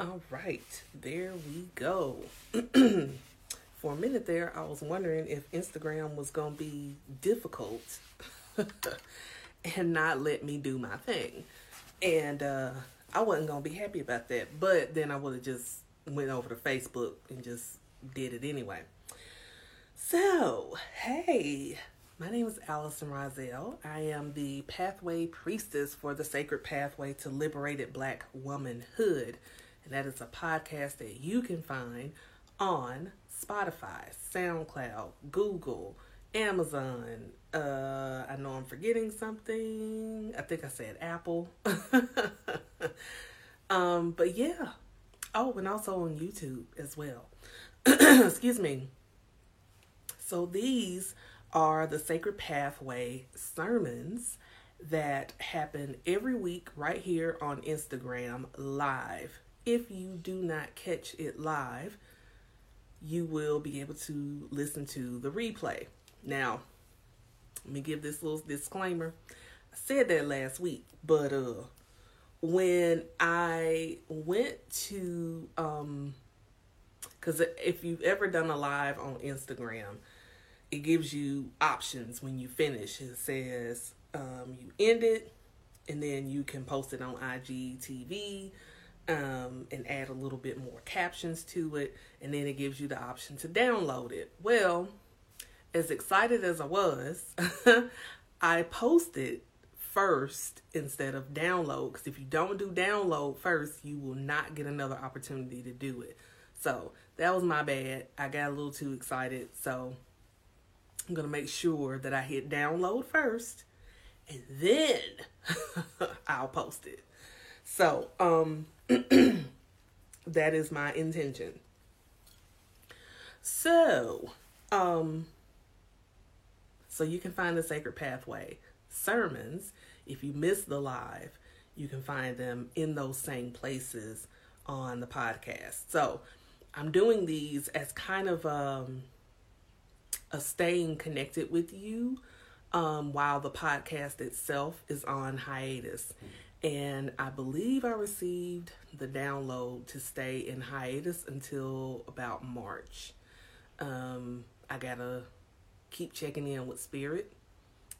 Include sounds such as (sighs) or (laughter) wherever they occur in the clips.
All right, there we go. (clears throat) For a minute there, I was wondering if Instagram was going to be difficult (laughs) and not let me do my thing. And uh, I wasn't going to be happy about that. But then I would have just went over to Facebook and just did it anyway. So, hey, my name is Allison Rozelle. I am the Pathway Priestess for the Sacred Pathway to Liberated Black Womanhood. And that is a podcast that you can find on Spotify, SoundCloud, Google, Amazon. Uh, I know I'm forgetting something. I think I said Apple. (laughs) um, but yeah. Oh, and also on YouTube as well. (clears throat) Excuse me. So these are the Sacred Pathway sermons that happen every week right here on Instagram live if you do not catch it live, you will be able to listen to the replay. Now, let me give this little disclaimer. I said that last week, but uh when I went to um cuz if you've ever done a live on Instagram, it gives you options when you finish. It says um you end it and then you can post it on IGTV um, and add a little bit more captions to it, and then it gives you the option to download it. Well, as excited as I was, (laughs) I posted first instead of download because if you don't do download first, you will not get another opportunity to do it. So that was my bad. I got a little too excited, so I'm gonna make sure that I hit download first, and then (laughs) I'll post it. So, um, (clears throat) that is my intention. So, um, so you can find the Sacred Pathway sermons. If you miss the live, you can find them in those same places on the podcast. So, I'm doing these as kind of um, a staying connected with you um, while the podcast itself is on hiatus and I believe I received the download to stay in hiatus until about March. Um, I gotta keep checking in with Spirit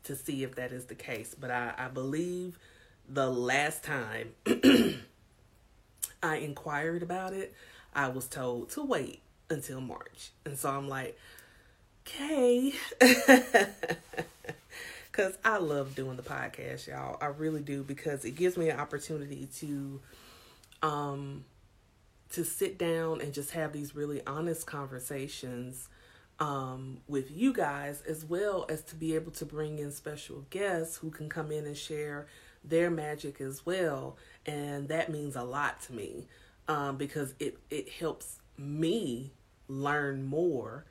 to see if that is the case, but I, I believe the last time (clears throat) I inquired about it, I was told to wait until March, and so I'm like, okay. (laughs) because I love doing the podcast, y'all. I really do because it gives me an opportunity to um to sit down and just have these really honest conversations um with you guys as well as to be able to bring in special guests who can come in and share their magic as well and that means a lot to me um because it it helps me learn more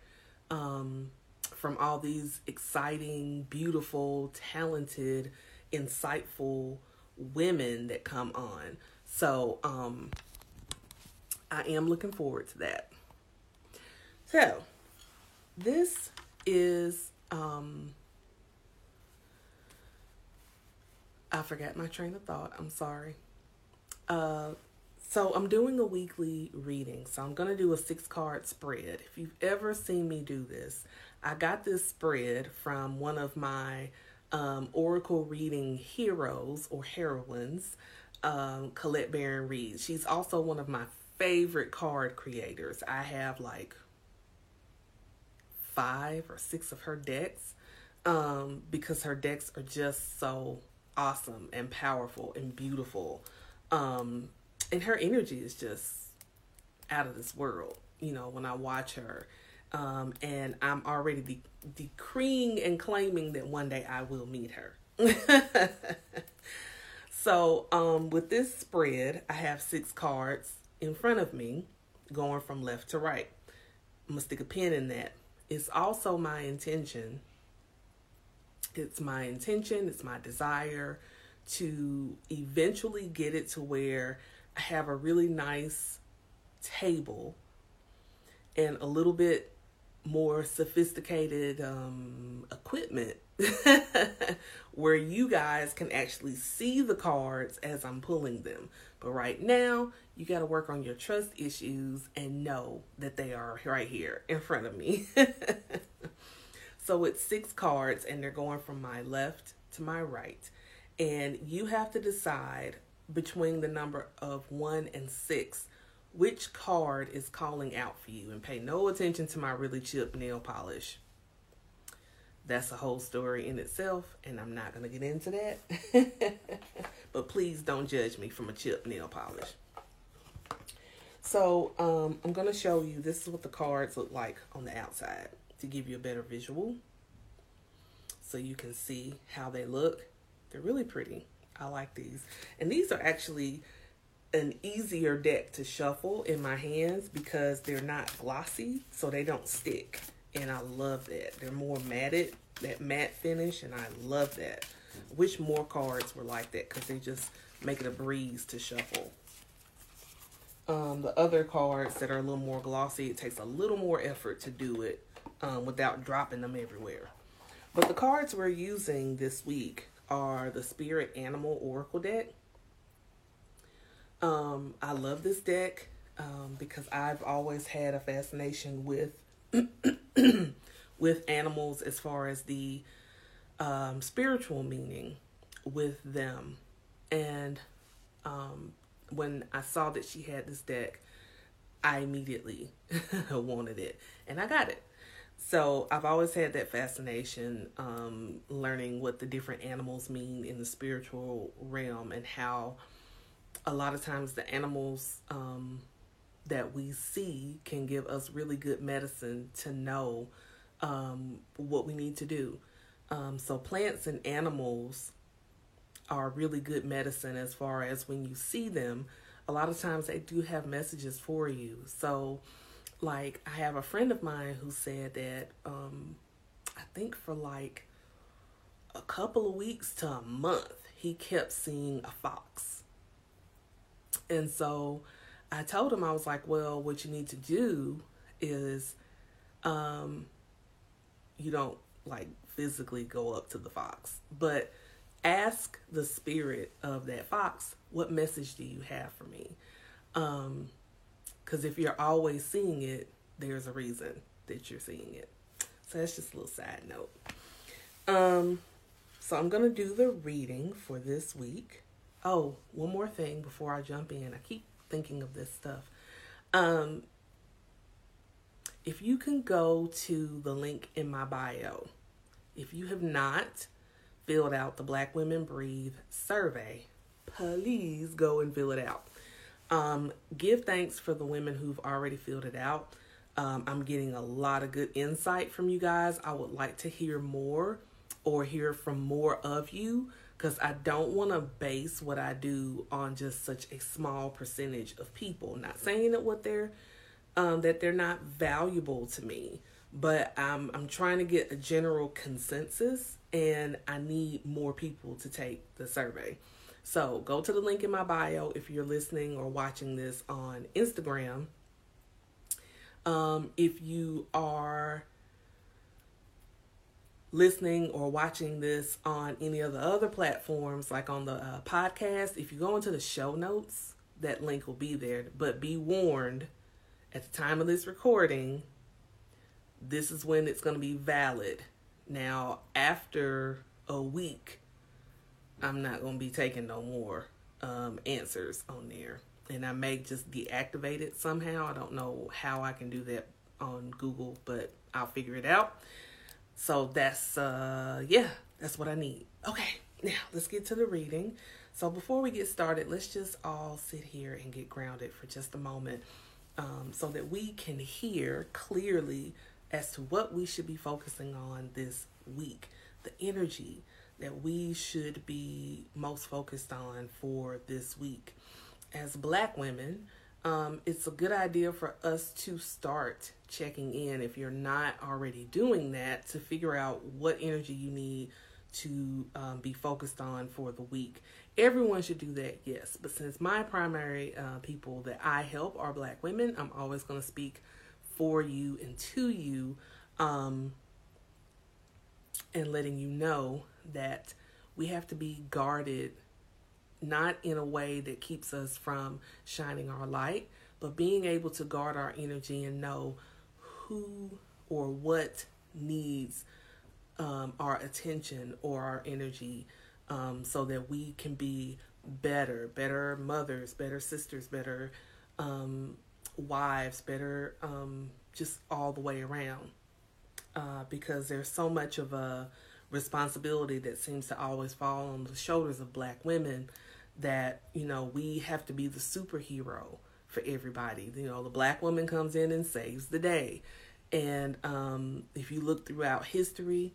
um from all these exciting, beautiful, talented, insightful women that come on. So, um, I am looking forward to that. So, this is um I forgot my train of thought. I'm sorry. Uh so I'm doing a weekly reading. So I'm going to do a six card spread. If you've ever seen me do this, I got this spread from one of my um, Oracle reading heroes or heroines, um, Colette Baron Reid. She's also one of my favorite card creators. I have like five or six of her decks um, because her decks are just so awesome and powerful and beautiful. Um, and her energy is just out of this world, you know, when I watch her. Um, and I'm already de- decreeing and claiming that one day I will meet her. (laughs) so, um, with this spread, I have six cards in front of me going from left to right. I'm gonna stick a pin in that. It's also my intention. It's my intention, it's my desire to eventually get it to where I have a really nice table and a little bit more sophisticated um, equipment (laughs) where you guys can actually see the cards as I'm pulling them. But right now, you got to work on your trust issues and know that they are right here in front of me. (laughs) so it's six cards, and they're going from my left to my right. And you have to decide between the number of one and six which card is calling out for you. And pay no attention to my really chipped nail polish. That's a whole story in itself, and I'm not going to get into that. (laughs) but please don't judge me from a chipped nail polish. So um, I'm going to show you, this is what the cards look like on the outside to give you a better visual. So you can see how they look. They're really pretty. I like these. And these are actually an easier deck to shuffle in my hands because they're not glossy, so they don't stick. And I love that. They're more matted, that matte finish, and I love that. Wish more cards were like that because they just make it a breeze to shuffle. Um, the other cards that are a little more glossy, it takes a little more effort to do it um, without dropping them everywhere. But the cards we're using this week are the Spirit Animal Oracle deck. Um, I love this deck um, because I've always had a fascination with (clears throat) with animals as far as the um, spiritual meaning with them. And um, when I saw that she had this deck, I immediately (laughs) wanted it, and I got it. So I've always had that fascination, um, learning what the different animals mean in the spiritual realm and how a lot of times the animals um, that we see can give us really good medicine to know um, what we need to do. Um, so plants and animals are really good medicine as far as when you see them. A lot of times they do have messages for you. So like I have a friend of mine who said that um I think for like a couple of weeks to a month he kept seeing a fox. And so I told him I was like, "Well, what you need to do is um you don't like physically go up to the fox, but ask the spirit of that fox, what message do you have for me?" Um because if you're always seeing it, there's a reason that you're seeing it. So that's just a little side note. Um, so I'm gonna do the reading for this week. Oh, one more thing before I jump in. I keep thinking of this stuff. Um, if you can go to the link in my bio, if you have not filled out the Black Women Breathe survey, please go and fill it out. Um, give thanks for the women who've already filled it out. Um, I'm getting a lot of good insight from you guys. I would like to hear more or hear from more of you because I don't want to base what I do on just such a small percentage of people. Not saying that what they're um, that they're not valuable to me, but I'm I'm trying to get a general consensus, and I need more people to take the survey. So go to the link in my bio if you're listening or watching this on Instagram. Um, if you are listening or watching this on any of the other platforms, like on the uh, podcast, if you go into the show notes, that link will be there. But be warned at the time of this recording, this is when it's going to be valid. Now, after a week, I'm not gonna be taking no more um, answers on there, and I may just deactivate it somehow. I don't know how I can do that on Google, but I'll figure it out. So that's uh yeah, that's what I need. Okay, now let's get to the reading. So before we get started, let's just all sit here and get grounded for just a moment, um, so that we can hear clearly as to what we should be focusing on this week, the energy that we should be most focused on for this week. As black women, um, it's a good idea for us to start checking in if you're not already doing that to figure out what energy you need to um, be focused on for the week. Everyone should do that, yes. But since my primary uh, people that I help are black women, I'm always going to speak for you and to you um, and letting you know that we have to be guarded not in a way that keeps us from shining our light, but being able to guard our energy and know who or what needs um, our attention or our energy um, so that we can be better, better mothers, better sisters, better um, wives, better um, just all the way around. Uh, because there's so much of a responsibility that seems to always fall on the shoulders of black women that, you know, we have to be the superhero for everybody. You know, the black woman comes in and saves the day. And um, if you look throughout history,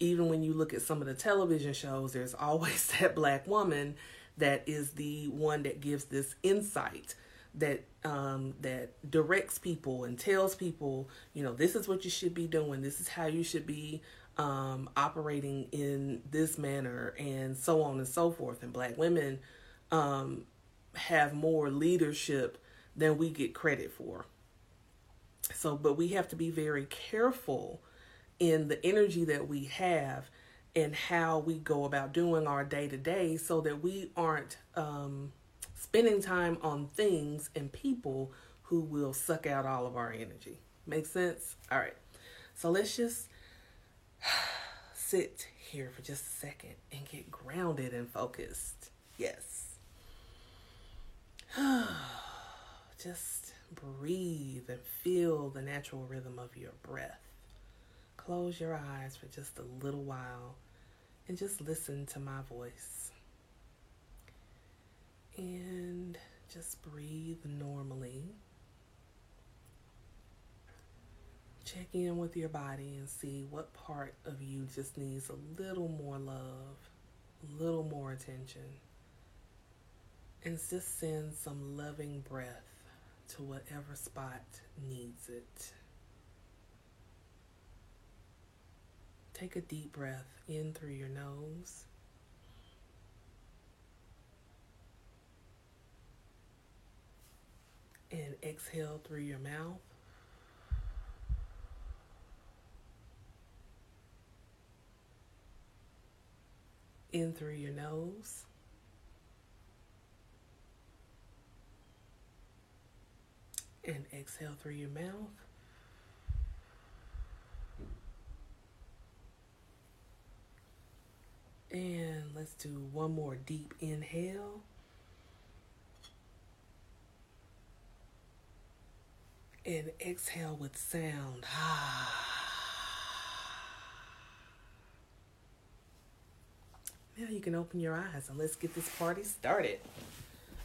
even when you look at some of the television shows, there's (laughs) always that black woman that is the one that gives this insight that um, that directs people and tells people, you know, this is what you should be doing. This is how you should be um, operating in this manner, and so on and so forth. And black women um, have more leadership than we get credit for. So, but we have to be very careful in the energy that we have and how we go about doing our day to day so that we aren't um, spending time on things and people who will suck out all of our energy. Make sense? All right. So let's just (sighs) sit here for just a second and get grounded and focused. Yes. (sighs) just breathe and feel the natural rhythm of your breath. Close your eyes for just a little while and just listen to my voice. And just breathe normally. Check in with your body and see what part of you just needs a little more love, a little more attention. And just send some loving breath to whatever spot needs it. Take a deep breath in through your nose. And exhale through your mouth. In through your nose. And exhale through your mouth. And let's do one more deep inhale. And exhale with sound. (sighs) now you can open your eyes and let's get this party started.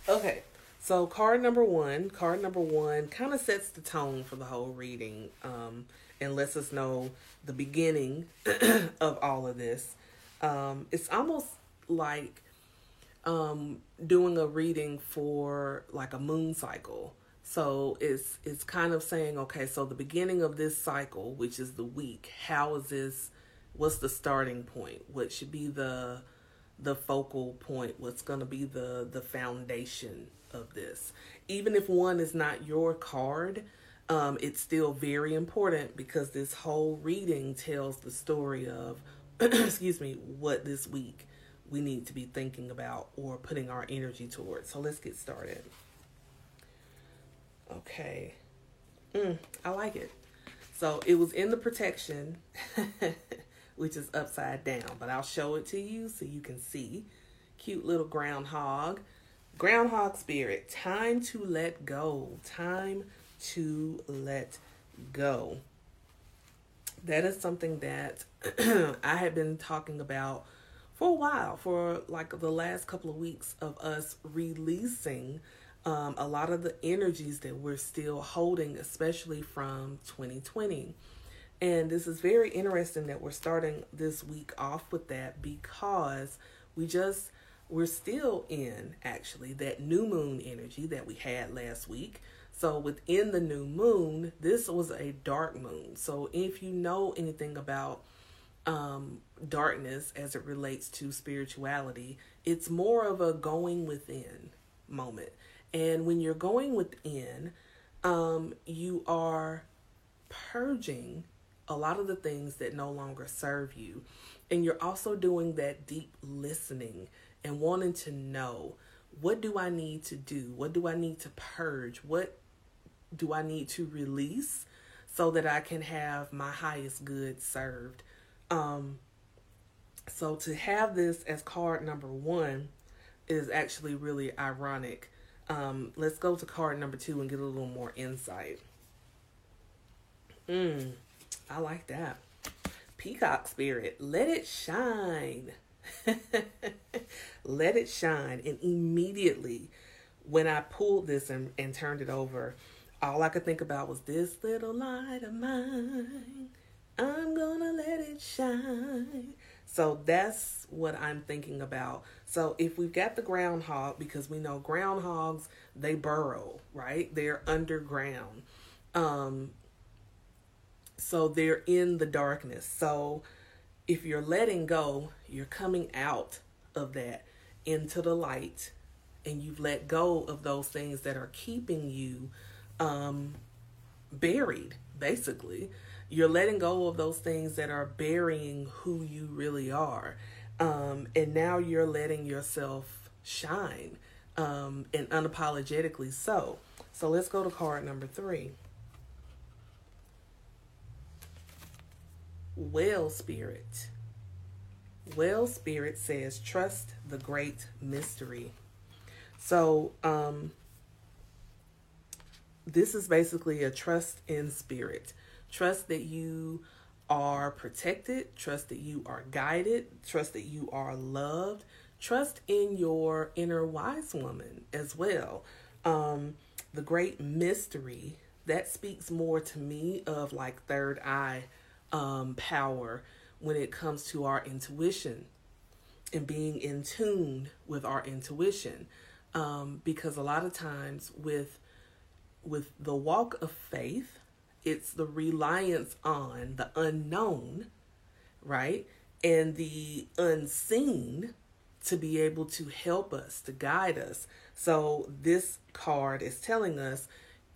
Okay, so card number one, card number one kind of sets the tone for the whole reading um, and lets us know the beginning (clears throat) of all of this. Um, it's almost like um, doing a reading for like a moon cycle. So it's it's kind of saying, okay, so the beginning of this cycle, which is the week, how is this? What's the starting point? What should be the the focal point? What's going to be the the foundation of this? Even if one is not your card, um, it's still very important because this whole reading tells the story of (clears throat) excuse me, what this week we need to be thinking about or putting our energy towards. So let's get started. Okay. Mm, I like it. So it was in the protection, (laughs) which is upside down, but I'll show it to you so you can see. Cute little groundhog. Groundhog spirit. Time to let go. Time to let go that is something that (clears throat) I have been talking about for a while, for like the last couple of weeks of us releasing um, a lot of the energies that we're still holding, especially from 2020. And this is very interesting that we're starting this week off with that because we just, we're still in actually that new moon energy that we had last week. So within the new moon, this was a dark moon. So if you know anything about um, darkness as it relates to spirituality, it's more of a going within moment. And when you're going within, um, you are purging a lot of the things that no longer serve you. And you're also doing that deep listening and wanting to know what do I need to do? What do I need to purge? What do I need to release so that I can have my highest good served? Um, so to have this as card number one is actually really ironic. Um, let's go to card number two and get a little more insight. Mm, I like that. Peacock spirit, let it shine. (laughs) let it shine. And immediately, when I pulled this and, and turned it over, all I could think about was this little light of mine. I'm gonna let it shine. So that's what I'm thinking about. So if we've got the groundhog, because we know groundhogs, they burrow, right? They're underground. Um, so they're in the darkness. So if you're letting go, you're coming out of that into the light and you've let go of those things that are keeping you um, buried, basically. You're letting go of those things that are burying who you really are. Um, and now you're letting yourself shine um, and unapologetically so. So let's go to card number three. Whale Spirit. Whale Spirit says, trust the great mystery. So, um, this is basically a trust in spirit. Trust that you are protected, trust that you are guided, trust that you are loved, trust in your inner wise woman as well. Um, the great mystery that speaks more to me of like third eye um, power when it comes to our intuition and being in tune with our intuition. Um, because a lot of times with with the walk of faith, it's the reliance on the unknown, right? And the unseen to be able to help us, to guide us. So this card is telling us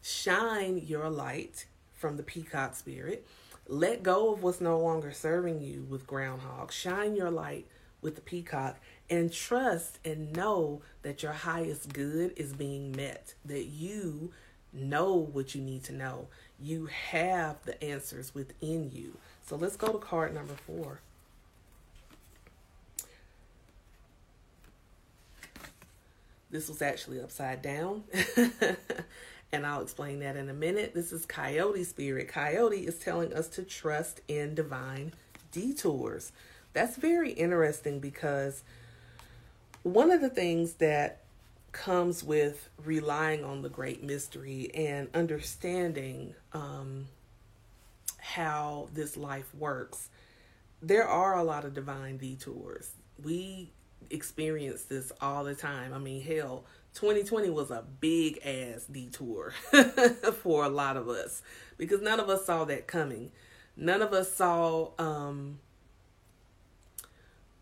shine your light from the peacock spirit let go of what's no longer serving you with groundhog. Shine your light with the peacock and trust and know that your highest good is being met, that you know what you need to know. You have the answers within you. So let's go to card number four. This was actually upside down. (laughs) and I'll explain that in a minute. This is Coyote Spirit. Coyote is telling us to trust in divine detours. That's very interesting because one of the things that comes with relying on the great mystery and understanding um, how this life works, there are a lot of divine detours. We experience this all the time. I mean, hell, 2020 was a big ass detour (laughs) for a lot of us because none of us saw that coming. None of us saw um,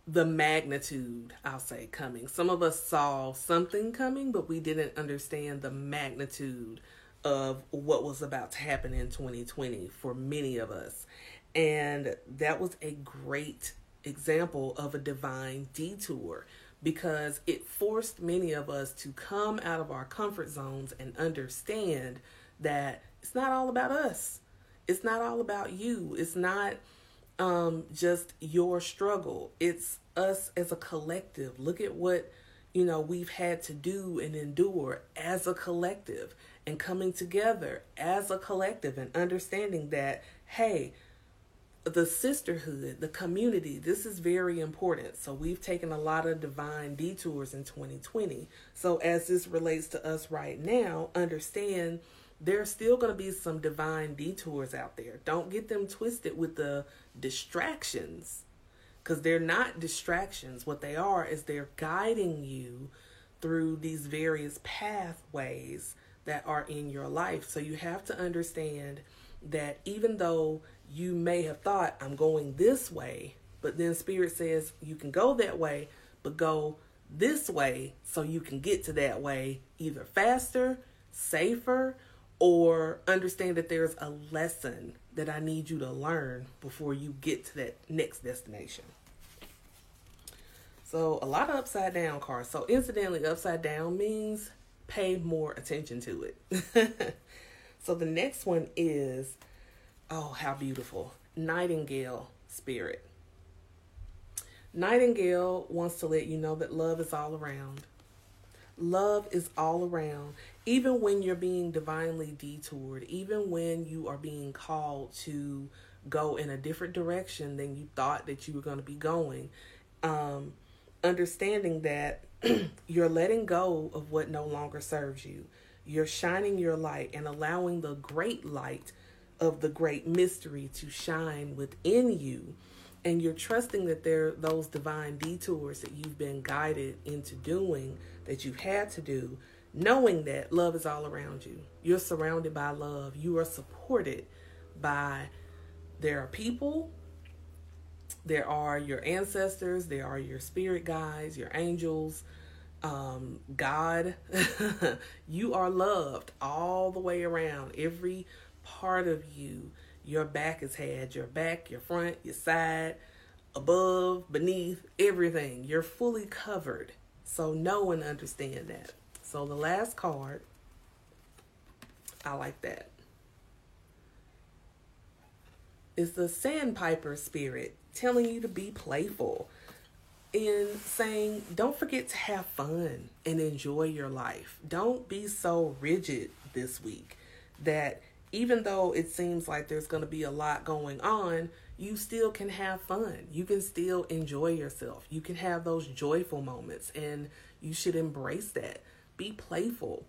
the magnitude, I'll say, coming. Some of us saw something coming, but we didn't understand the magnitude of what was about to happen in 2020 for many of us. And that was a great example of a divine detour because it forced many of us to come out of our comfort zones and understand that it's not all about us. It's not all about you. It's not um, just your struggle. It's us as a collective. Look at what you know we've had to do and endure as a collective and coming together as a collective and understanding that hey the sisterhood, the community, this is very important. So we've taken a lot of divine detours in 2020. So as this relates to us right now, understand there's still going to be some divine detours out there. Don't get them twisted with the distractions because they're not distractions. What they are is they're guiding you through these various pathways that are in your life. So you have to understand that even though you may have thought, I'm going this way, but then Spirit says you can go that way, but go this way so you can get to that way either faster, safer, or understand that there's a lesson that I need you to learn before you get to that next destination. So a lot of upside down cards. So incidentally, upside down means pay more attention to it. (laughs) so the next one is, oh, how beautiful. Nightingale spirit. Nightingale wants to let you know that love is all around. Love is all around. Even when you're being divinely detoured, even when you are being called to go in a different direction than you thought that you were going to be going, um, understanding that (clears throat) you're letting go of what no longer serves you. You're shining your light and allowing the great light of the great mystery to shine within you. And you're trusting that there are those divine detours that you've been guided into doing that you've had to do, knowing that love is all around you. You're surrounded by love. You are supported by there are people there are your ancestors, there are your spirit guides, your angels, um, God. (laughs) you are loved all the way around. Every part of you, your back is had, your back, your front, your side, above, beneath, everything. You're fully covered. So know and understand that. So the last card, I like that. Is the sandpiper spirit telling you to be playful and saying, don't forget to have fun and enjoy your life. Don't be so rigid this week that even though it seems like there's going to be a lot going on, you still can have fun. You can still enjoy yourself. You can have those joyful moments, and you should embrace that. Be playful.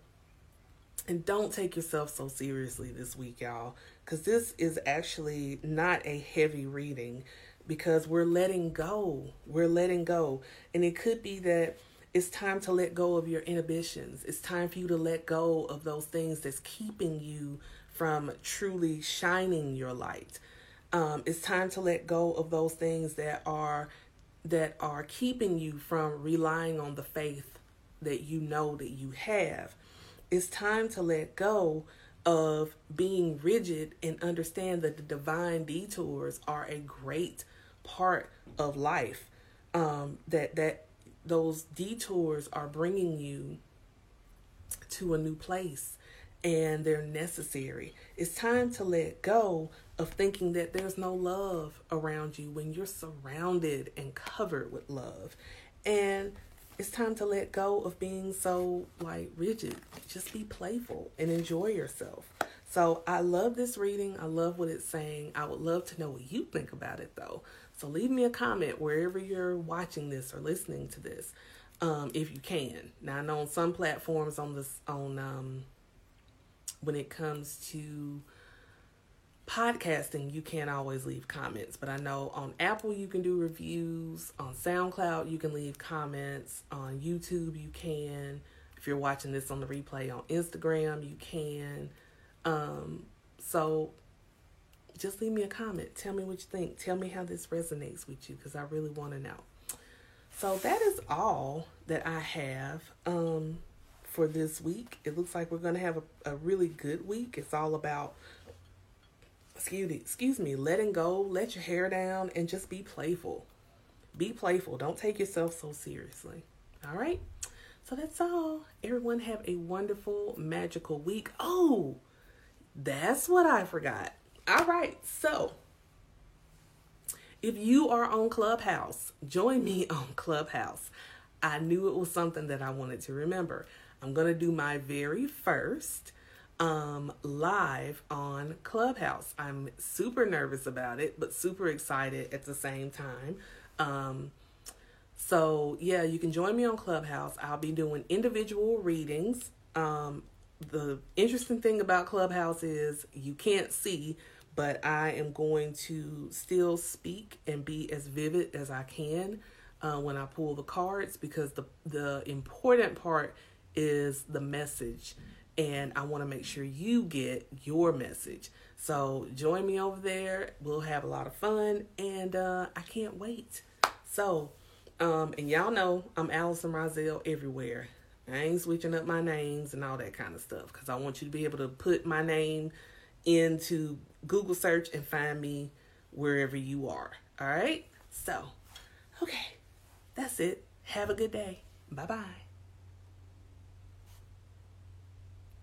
And don't take yourself so seriously this week, y'all, because this is actually not a heavy reading because we're letting go. We're letting go. And it could be that it's time to let go of your inhibitions. It's time for you to let go of those things that's keeping you from truly shining your light. Um, it's time to let go of those things that are that are keeping you from relying on the faith that you know that you have. It's time to let go of being rigid and understand that the divine detours are a great part of life um, that that those detours are bringing you to a new place and they're necessary. It's time to let go of thinking that there's no love around you when you're surrounded and covered with love. And it's time to let go of being so like rigid. Just be playful and enjoy yourself. So I love this reading. I love what it's saying. I would love to know what you think about it though. So leave me a comment wherever you're watching this or listening to this, um, if you can. Now I know on some platforms on this on um, when it comes to podcasting, you can't always leave comments, but I know on Apple you can do reviews, on SoundCloud you can leave comments, on YouTube you can. If you're watching this on the replay on Instagram, you can. Um, so just leave me a comment. Tell me what you think. Tell me how this resonates with you because I really want to know. So that is all that I have um, for this week. It looks like we're going to have a, a really good week. It's all about, excuse excuse me, letting go, let your hair down, and just be playful. Be playful. Don't take yourself so seriously. All right? So that's all. Everyone have a wonderful, magical week. Oh, that's what I forgot. All right, so if you are on Clubhouse, join me (laughs) on Clubhouse. I knew it was something that I wanted to remember. I'm going to do my very first um, live on Clubhouse. I'm super nervous about it, but super excited at the same time. Um, so, yeah, you can join me on Clubhouse. I'll be doing individual readings. Um, the interesting thing about Clubhouse is you can't see, but I am going to still speak and be as vivid as I can uh, when I pull the cards because the the important part is the message, and I want to make sure you get your message. So join me over there. We'll have a lot of fun, and uh, I can't wait. So, um, and y'all know I'm Allison Rozelle everywhere. I ain't switching up my names and all that kind of stuff because I want you to be able to put my name into Google search and find me wherever you are. All right? So, okay, that's it. Have a good day. Bye bye.